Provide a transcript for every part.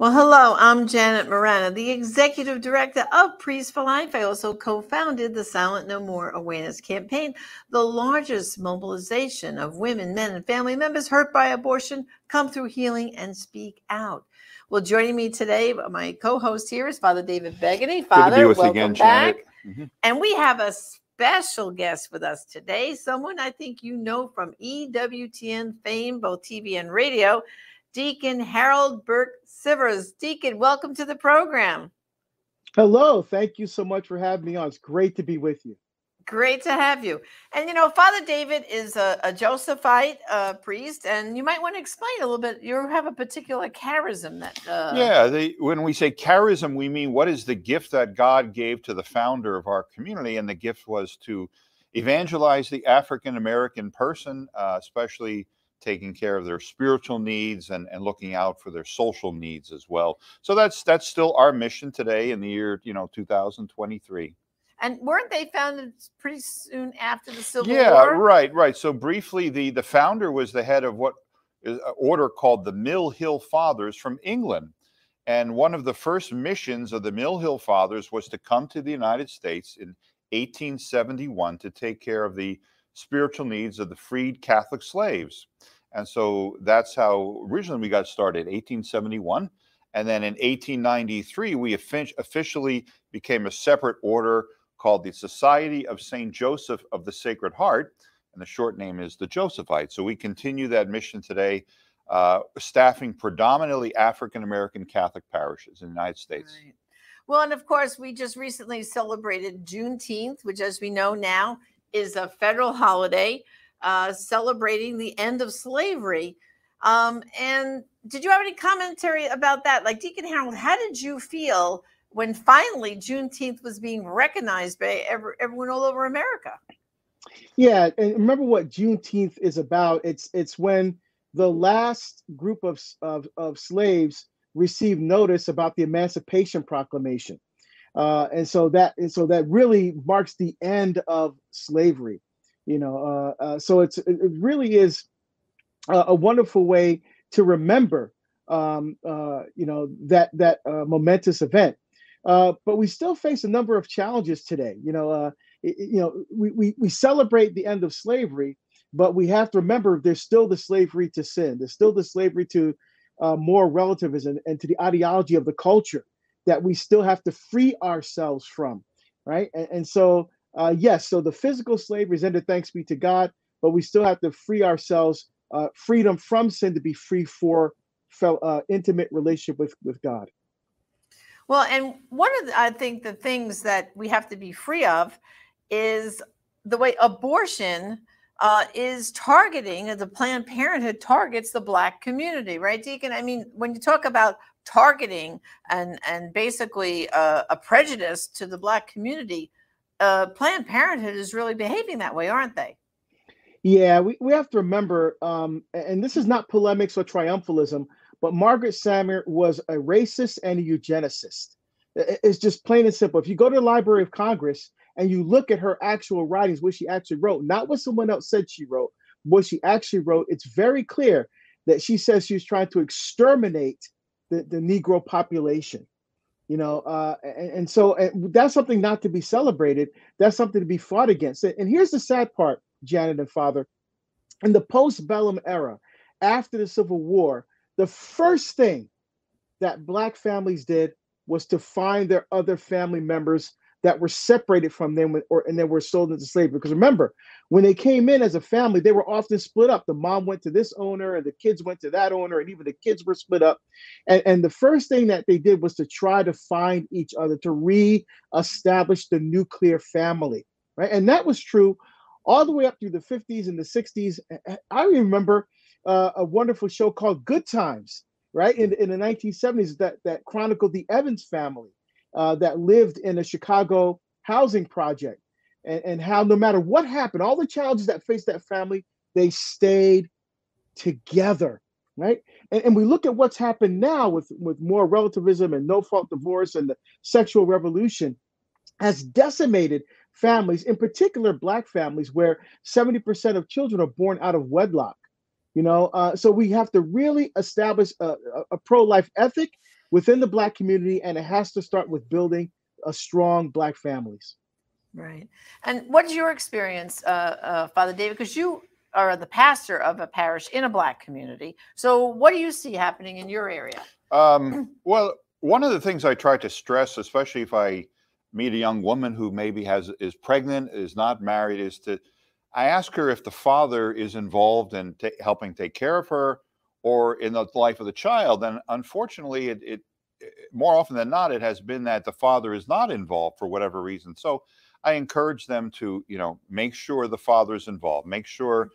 Well, hello, I'm Janet Morana, the Executive Director of Priest for Life. I also co founded the Silent No More Awareness Campaign, the largest mobilization of women, men, and family members hurt by abortion come through healing and speak out. Well, joining me today, my co host here is Father David Begany. Father, welcome again, back. Mm-hmm. And we have a special guest with us today, someone I think you know from EWTN fame, both TV and radio. Deacon Harold Burke Sivers. Deacon, welcome to the program. Hello. Thank you so much for having me on. It's great to be with you. Great to have you. And you know, Father David is a, a Josephite uh, priest, and you might want to explain a little bit. You have a particular charism that. Uh... Yeah, they, when we say charism, we mean what is the gift that God gave to the founder of our community, and the gift was to evangelize the African American person, uh, especially taking care of their spiritual needs and, and looking out for their social needs as well. So that's that's still our mission today in the year, you know, 2023. And weren't they founded pretty soon after the Civil yeah, War? Yeah, right, right. So briefly, the the founder was the head of what is an order called the Mill Hill Fathers from England. And one of the first missions of the Mill Hill Fathers was to come to the United States in 1871 to take care of the spiritual needs of the freed Catholic slaves. And so that's how originally we got started, 1871. And then in 1893, we officially became a separate order called the Society of St. Joseph of the Sacred Heart. And the short name is the Josephites. So we continue that mission today, uh, staffing predominantly African American Catholic parishes in the United States. Right. Well, and of course, we just recently celebrated Juneteenth, which, as we know now, is a federal holiday uh, celebrating the end of slavery. Um, and did you have any commentary about that? Like Deacon Harold, how did you feel when finally Juneteenth was being recognized by every, everyone all over America? Yeah, and remember what Juneteenth is about. It's it's when the last group of, of, of slaves received notice about the Emancipation Proclamation. Uh, and so that and so that really marks the end of slavery you know uh, uh, so it's it really is a, a wonderful way to remember um, uh, you know that that uh, momentous event. Uh, but we still face a number of challenges today you know uh, it, you know we, we we celebrate the end of slavery but we have to remember there's still the slavery to sin. There's still the slavery to more relativism and to the ideology of the culture that we still have to free ourselves from right and, and so uh, yes, so the physical slavery is ended, thanks be to God, but we still have to free ourselves, uh, freedom from sin to be free for uh, intimate relationship with, with God. Well, and one of the, I think the things that we have to be free of is the way abortion uh, is targeting the Planned Parenthood targets the Black community, right, Deacon? I mean, when you talk about targeting and and basically uh, a prejudice to the Black community, uh, Planned Parenthood is really behaving that way, aren't they? Yeah, we, we have to remember, um, and this is not polemics or triumphalism, but Margaret Sanger was a racist and a eugenicist. It's just plain and simple. If you go to the Library of Congress and you look at her actual writings, what she actually wrote, not what someone else said she wrote, what she actually wrote, it's very clear that she says she was trying to exterminate the, the Negro population you know uh, and, and, so and that's something not to be celebrated. That's something to be fought against. And here's the sad part janet and father. In the post-bellum era after the civil war the first thing that black families did was to find their other family members that were separated from them or and then were sold into slavery. Because remember, when they came in as a family, they were often split up. The mom went to this owner, and the kids went to that owner, and even the kids were split up. And, and the first thing that they did was to try to find each other, to re-establish the nuclear family. Right. And that was true all the way up through the 50s and the 60s. I remember uh, a wonderful show called Good Times, right? In, in the 1970s that, that chronicled the Evans family uh, that lived in a Chicago housing project. and, and how no matter what happened, all the challenges that faced that family, they stayed together, right? And, and we look at what's happened now with, with more relativism and no fault divorce and the sexual revolution has decimated families, in particular Black families, where 70% of children are born out of wedlock. You know, uh, so we have to really establish a, a, a pro life ethic within the Black community, and it has to start with building a strong Black families. Right. And what is your experience, uh, uh, Father David? Because you are the pastor of a parish in a Black community. So, what do you see happening in your area? Um, well, one of the things I try to stress, especially if I meet a young woman who maybe has is pregnant, is not married, is to I ask her if the father is involved in t- helping take care of her or in the life of the child. And unfortunately, it, it eh, more often than not, it has been that the father is not involved for whatever reason. So I encourage them to, you know, make sure the father is involved, make sure,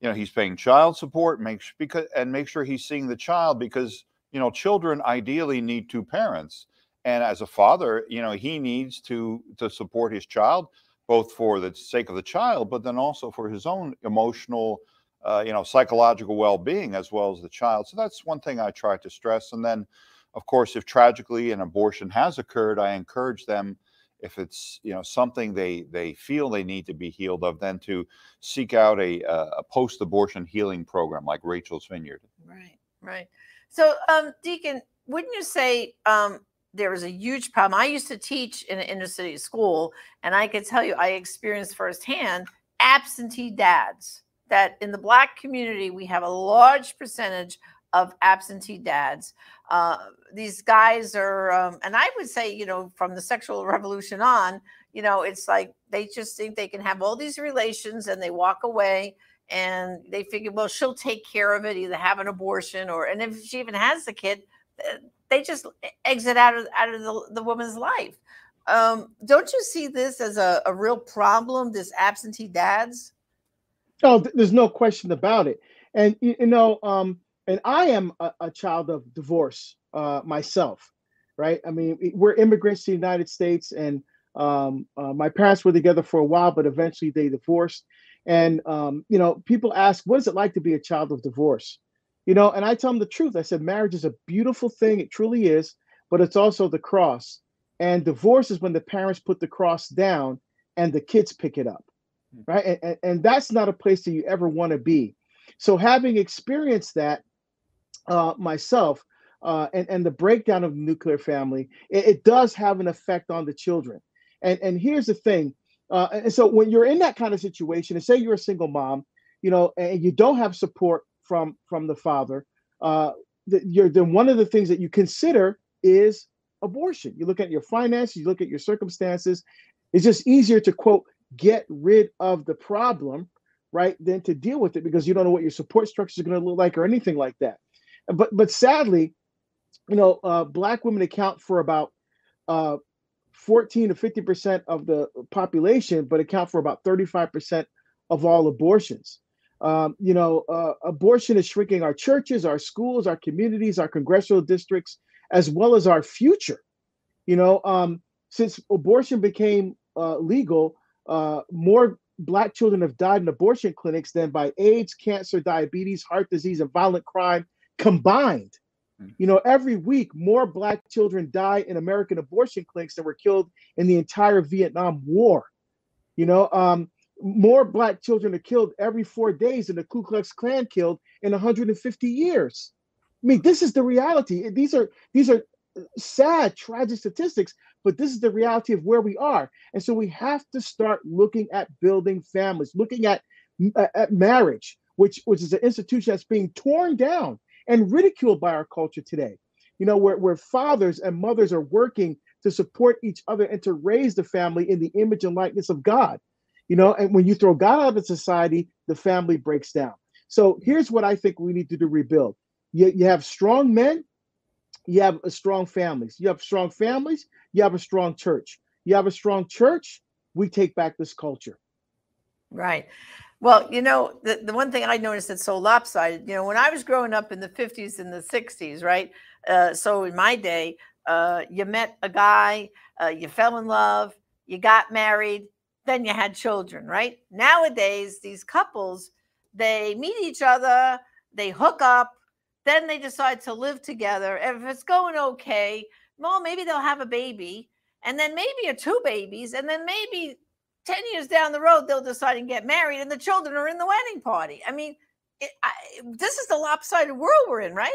you know, he's paying child support, make because and make sure he's seeing the child because you know children ideally need two parents and as a father you know he needs to to support his child both for the sake of the child but then also for his own emotional uh, you know psychological well-being as well as the child so that's one thing i try to stress and then of course if tragically an abortion has occurred i encourage them if it's you know something they they feel they need to be healed of then to seek out a, a post-abortion healing program like rachel's vineyard right right so um deacon wouldn't you say um there was a huge problem. I used to teach in an inner city school, and I could tell you, I experienced firsthand absentee dads. That in the Black community, we have a large percentage of absentee dads. Uh, these guys are, um, and I would say, you know, from the sexual revolution on, you know, it's like they just think they can have all these relations and they walk away and they figure, well, she'll take care of it, either have an abortion or, and if she even has the kid, they just exit out of out of the, the woman's life. Um, don't you see this as a, a real problem? This absentee dads. Oh, there's no question about it. And you, you know, um, and I am a, a child of divorce uh, myself, right? I mean, we're immigrants to the United States, and um, uh, my parents were together for a while, but eventually they divorced. And um, you know, people ask, what is it like to be a child of divorce? You know, and I tell them the truth. I said, marriage is a beautiful thing. It truly is, but it's also the cross. And divorce is when the parents put the cross down and the kids pick it up. Right. And, and, that's not a place that you ever want to be. So, having experienced that uh, myself uh, and, and the breakdown of the nuclear family, it, it, does have an effect on the children. And, and here's the thing. Uh, and so, when you're in that kind of situation, and say you're a single mom, you know, and you don't have support from from the father, uh, you're, then one of the things that you consider is abortion. You look at your finances, you look at your circumstances. It's just easier to quote get rid of the problem, right, than to deal with it because you don't know what your support structure is going to look like or anything like that. But but sadly, you know, uh, black women account for about uh, 14 to 50 percent of the population, but account for about 35 percent of all abortions. Um, you know, uh, abortion is shrinking our churches, our schools, our communities, our congressional districts, as well as our future. You know, um, since abortion became uh, legal, uh, more Black children have died in abortion clinics than by AIDS, cancer, diabetes, heart disease, and violent crime combined. Hmm. You know, every week more Black children die in American abortion clinics than were killed in the entire Vietnam War. You know, um, more black children are killed every four days than the Ku Klux Klan killed in 150 years. I mean, this is the reality. These are these are sad, tragic statistics, but this is the reality of where we are. And so we have to start looking at building families, looking at at marriage, which which is an institution that's being torn down and ridiculed by our culture today. You know, where, where fathers and mothers are working to support each other and to raise the family in the image and likeness of God. You know, and when you throw God out of society, the family breaks down. So here's what I think we need to do rebuild. You, you have strong men, you have a strong families. You have strong families, you have a strong church. You have a strong church, we take back this culture. Right. Well, you know, the, the one thing I noticed that's so lopsided, you know, when I was growing up in the 50s and the 60s, right? Uh, so in my day, uh, you met a guy, uh, you fell in love, you got married, then you had children, right? Nowadays, these couples, they meet each other, they hook up, then they decide to live together. If it's going okay, well, maybe they'll have a baby, and then maybe a two babies, and then maybe 10 years down the road, they'll decide and get married, and the children are in the wedding party. I mean, it, I, this is the lopsided world we're in, right?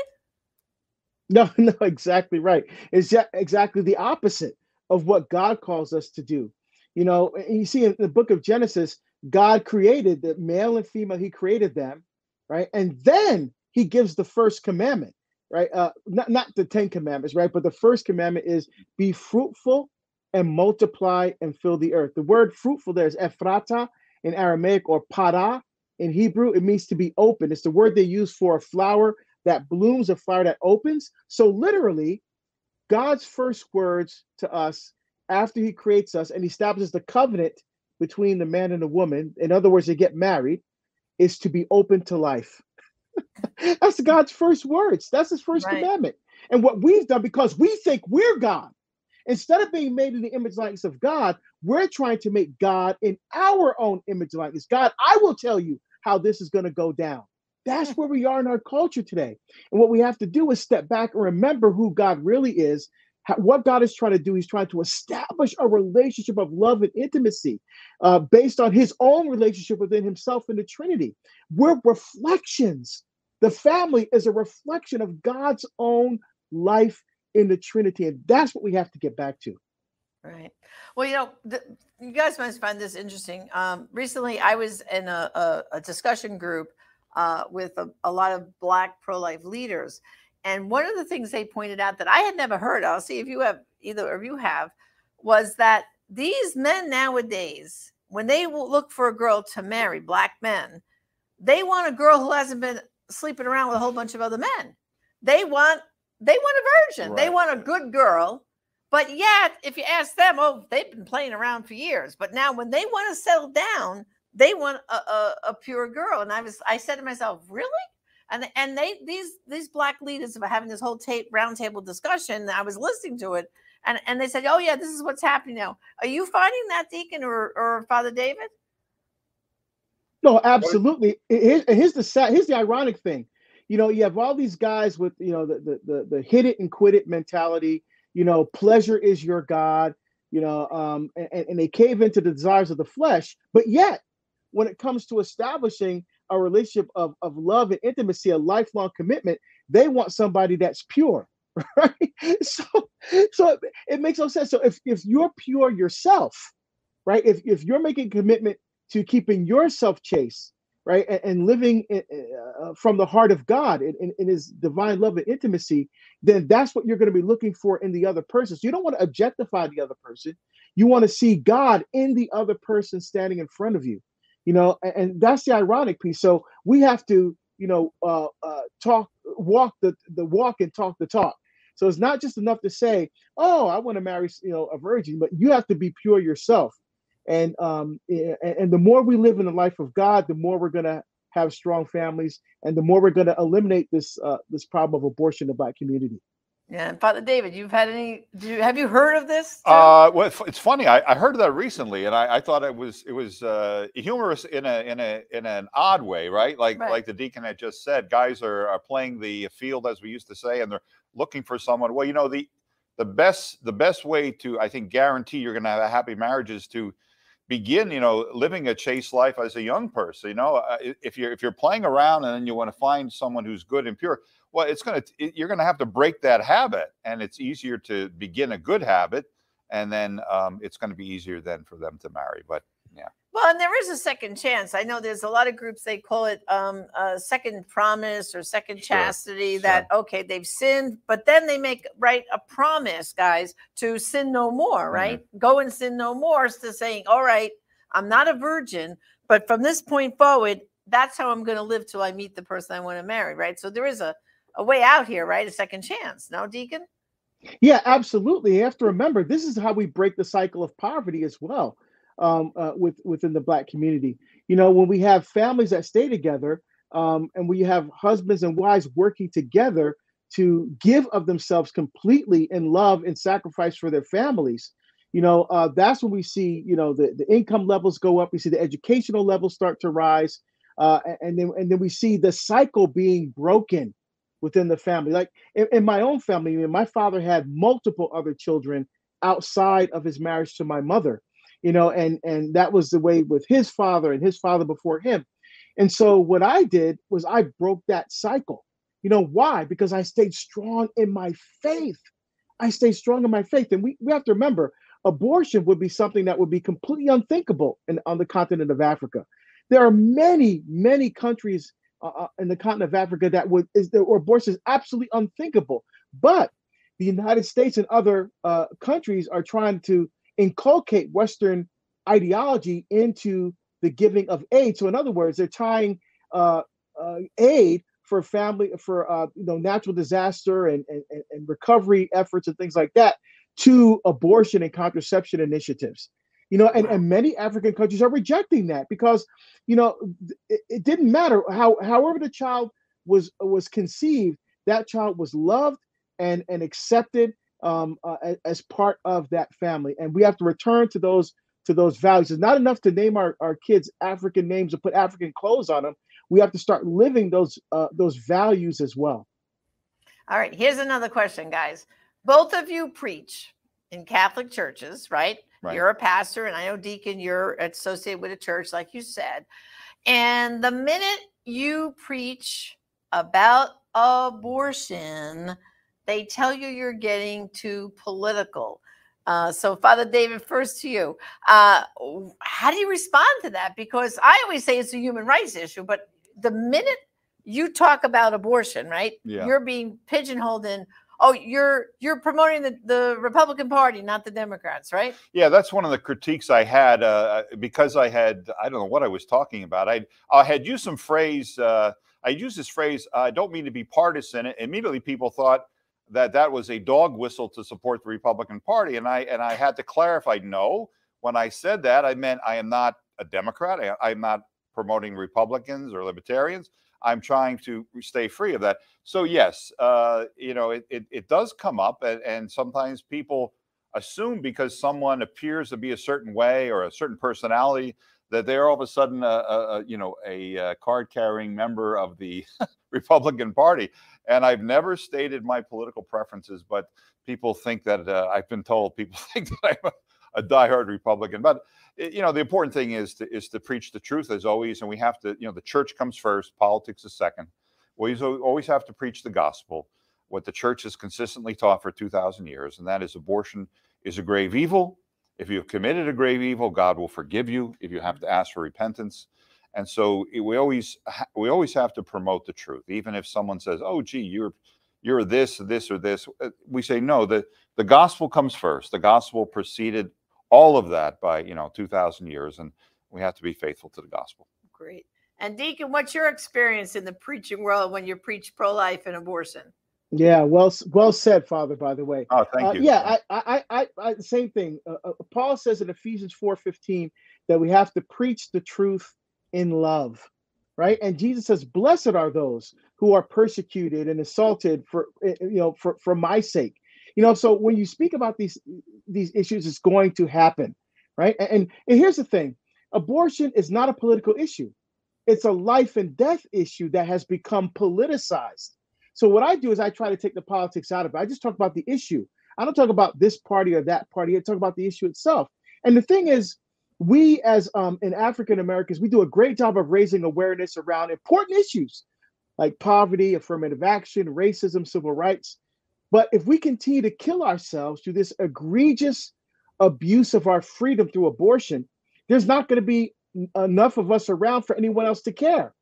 No, no, exactly right. It's exactly the opposite of what God calls us to do. You know, you see in the book of Genesis, God created the male and female, He created them, right? And then He gives the first commandment, right? Uh, not, not the Ten Commandments, right? But the first commandment is be fruitful and multiply and fill the earth. The word fruitful there is ephrata in Aramaic or para in Hebrew. It means to be open. It's the word they use for a flower that blooms, a flower that opens. So, literally, God's first words to us after he creates us and establishes the covenant between the man and the woman, in other words, they get married, is to be open to life. That's God's first words. That's his first right. commandment. And what we've done because we think we're God, instead of being made in the image likeness of God, we're trying to make God in our own image likeness. God, I will tell you how this is going to go down. That's where we are in our culture today. And what we have to do is step back and remember who God really is. What God is trying to do, He's trying to establish a relationship of love and intimacy uh, based on His own relationship within Himself and the Trinity. We're reflections. The family is a reflection of God's own life in the Trinity. And that's what we have to get back to. Right. Well, you know, the, you guys must find this interesting. Um, recently, I was in a, a, a discussion group uh, with a, a, lot of Black pro life leaders. And one of the things they pointed out that I had never heard, I'll see if you have, either of you have, was that these men nowadays, when they look for a girl to marry, Black men, they want a girl who hasn't been sleeping around with a whole bunch of other men. They want they want a virgin. Right. They want a good girl. But yet, if you ask them, oh, they've been playing around for years. But now, when they want to settle down, they want a, a, a pure girl. And I was, I said to myself, really? And and they these these black leaders were having this whole tape roundtable discussion. I was listening to it, and and they said, oh yeah, this is what's happening now. Are you finding that, Deacon or or Father David? No, absolutely. Here's, here's the here's the ironic thing you know, you have all these guys with, you know, the, the, the, the hit it and quit it mentality, you know, pleasure is your God, you know, um, and, and they cave into the desires of the flesh. But yet, when it comes to establishing a relationship of, of love and intimacy, a lifelong commitment, they want somebody that's pure. Right. So so it makes no sense. So if, if you're pure yourself, right, if, if you're making commitment to keeping yourself chaste, right? And, and living in, uh, from the heart of God in, in, in, His divine love and intimacy, then that's what you're going to be looking for in the other person. So you don't want to objectify the other person. You want to see God in the other person standing in front of you, you know. And, and that's the ironic piece. So we have to, you know, uh, uh, talk, walk the the walk and talk the talk. So it's not just enough to say, "Oh, I want to marry, you know, a virgin," but you have to be pure yourself and um, and the more we live in the life of God, the more we're going to have strong families, and the more we're going to eliminate this uh, this problem of abortion in the black community. Yeah, and Father David, you've had any? You, have you heard of this? Uh, well, it's funny. I, I, heard of that recently, and I, I, thought it was it was uh, humorous in a in a in an odd way, right? Like right. like the deacon had just said, guys are, are playing the field as we used to say, and they're looking for someone. Well, you know the the best the best way to I think guarantee you're going to have a happy marriage is to begin you know living a chaste life as a young person you know uh, if you're if you're playing around and then you want to find someone who's good and pure well it's to you're to have to break that habit and it's easier to begin a good habit and then um, it's going to be easier then for them to marry but yeah well, and there is a second chance. I know there's a lot of groups they call it um, a second promise or second chastity. Sure, that okay, they've sinned, but then they make right a promise, guys, to sin no more. Mm-hmm. Right, mm-hmm. go and sin no more. To saying, all right, I'm not a virgin, but from this point forward, that's how I'm going to live till I meet the person I want to marry. Right. So there is a a way out here, right? A second chance. No, Deacon. Yeah, absolutely. You have to remember this is how we break the cycle of poverty as well um, uh, with within the black community. You know, when we have families that stay together, um, and we have husbands and wives working together to give of themselves completely in love and sacrifice for their families, you know, uh, that's when we see, you know, the, the income levels go up. We see the educational levels start to rise, uh, and then and then we see the cycle being broken within the family. Like in, in my own family, I mean, my father had multiple other children outside of his marriage to my mother, you know, and and that was the way with his father and his father before him. And so what I did was I broke that cycle. You know why? Because I stayed strong in my faith. I stayed strong in my faith. And we, we have to remember abortion would be something that would be completely unthinkable in, on the continent of Africa. There are many, many countries uh, uh in the continent of Africa that would is the abortion is absolutely unthinkable. But the United States and other uh, countries are trying to inculcate Western ideology into the giving of aid. So, in other words, they're tying uh, uh, aid for family for uh, you know natural disaster and, and and recovery efforts and things like that to abortion and contraception initiatives. You know, and, and many African countries are rejecting that because, you know, it, it didn't matter how however the child was was conceived, that child was loved and and accepted um, uh, as part of that family, and we have to return to those to those values. It's not enough to name our, our kids African names or put African clothes on them. We have to start living those uh, those values as well. All right, here's another question, guys. Both of you preach in Catholic churches, right? right? You're a pastor, and I know Deacon, you're associated with a church, like you said. And the minute you preach about abortion, they tell you you're getting too political. Uh, so, Father David, first to you. Uh, how do you respond to that? Because I always say it's a human rights issue, but the minute you talk about abortion, right? Yeah. You're being pigeonholed in. Oh, you're you're promoting the, the Republican Party, not the Democrats, right? Yeah, that's one of the critiques I had uh, because I had I don't know what I was talking about. I I had used some phrase. Uh, I used this phrase. I don't mean to be partisan. Immediately, people thought that that was a dog whistle to support the Republican Party, and I and I had to clarify. No, when I said that, I meant I am not a Democrat. I, I'm not promoting Republicans or Libertarians. I'm trying to stay free of that. So yes, uh, you know, it, it, it does come up, and, and sometimes people assume because someone appears to be a certain way or a certain personality that they're all of a sudden a, a, a you know a, uh, a card carrying member of the Republican Party. And I've never stated my political preferences, but people think that uh, I've been told people think that I'm a, a diehard Republican. But eh, you know, the important thing is to is to preach the truth as always, and we have to. You know, the church comes first, politics is second. We always have to preach the gospel, what the church has consistently taught for two thousand years, and that is abortion is a grave evil. If you have committed a grave evil, God will forgive you. If you have to ask for repentance, and so eh, we always we always have to promote the truth, even if someone says, "Oh, gee, you're you're this, this, or this." Uh, we say no. The the gospel comes first. The gospel preceded all of that by you know two thousand years, and we have to be faithful to the gospel. Great. And Deacon, what's your experience in the preaching world when you preach pro life and abortion? Yeah, well, well said, Father. By the way. Oh, thank uh, you. Yeah, I, I, I, I, same thing. Uh, uh, Paul says in Ephesians four fifteen that we have to preach the truth in love, right? And Jesus says, "Blessed are those who are persecuted and assaulted for eh, eh, you know for for my sake." You know, so when you speak about these these issues, it's going to happen, right? And and here's the thing: abortion is not a political issue; it's a life and death issue that has become politicized. So what I do is I try to take the politics out of it. I just talk about the issue. I don't talk about this party or that party. I talk about the issue itself. And the thing is, we as um, in African Americans, we do a great job of raising awareness around important issues like poverty, affirmative action, racism, civil rights. But if we continue to kill ourselves through this egregious abuse of our freedom through abortion, there's not going to be enough of us around for anyone else to care.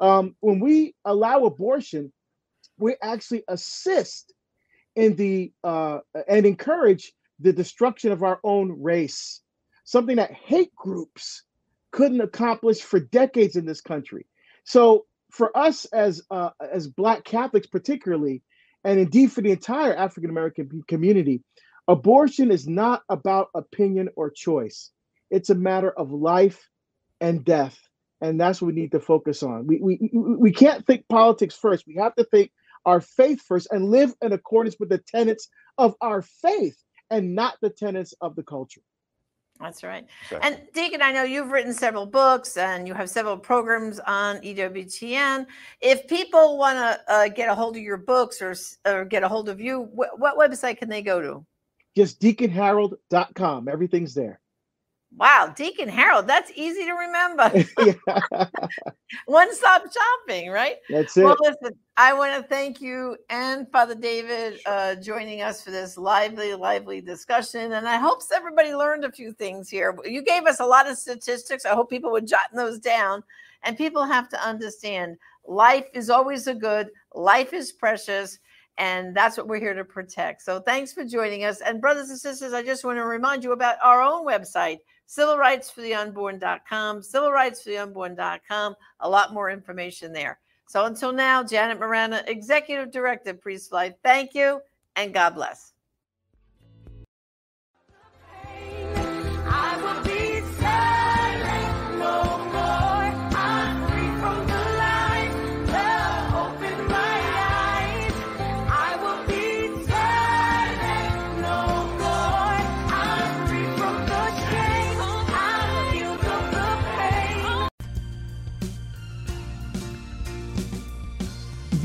Um, when we allow abortion, we actually assist in the uh, and encourage the destruction of our own race something that hate groups couldn't accomplish for decades in this country. So for us as uh, as Black Catholics, particularly, and indeed for the entire African American community, abortion is not about opinion or choice. It's a matter of life and death, and that's what we need to focus on. We we we can't think politics first. We have to think our faith first and live in accordance with the tenets of our faith and not the tenets of the culture. That's right. And Deacon, I know you've written several books and you have several programs on EWTN. If people want to uh, get a hold of your books or, or get a hold of you, wh- what website can they go to? Just deaconharold.com. Everything's there. Wow, Deacon Harold, that's easy to remember. One stop shopping, right? that's it. Well, listen, I want to thank you and Father David uh, joining us for this lively, lively discussion. And I hope everybody learned a few things here. You gave us a lot of statistics. I hope people would jot those down. And people have to understand life is always a good, life is precious. And that's what we're here to protect. So thanks for joining us. And brothers and sisters, I just want to remind you about our own website, civilrightsfortheunborn.com, civilrightsfortheunborn.com. A lot more information there. So until now, Janet Morana, Executive Director Priest Life, thank you and God bless.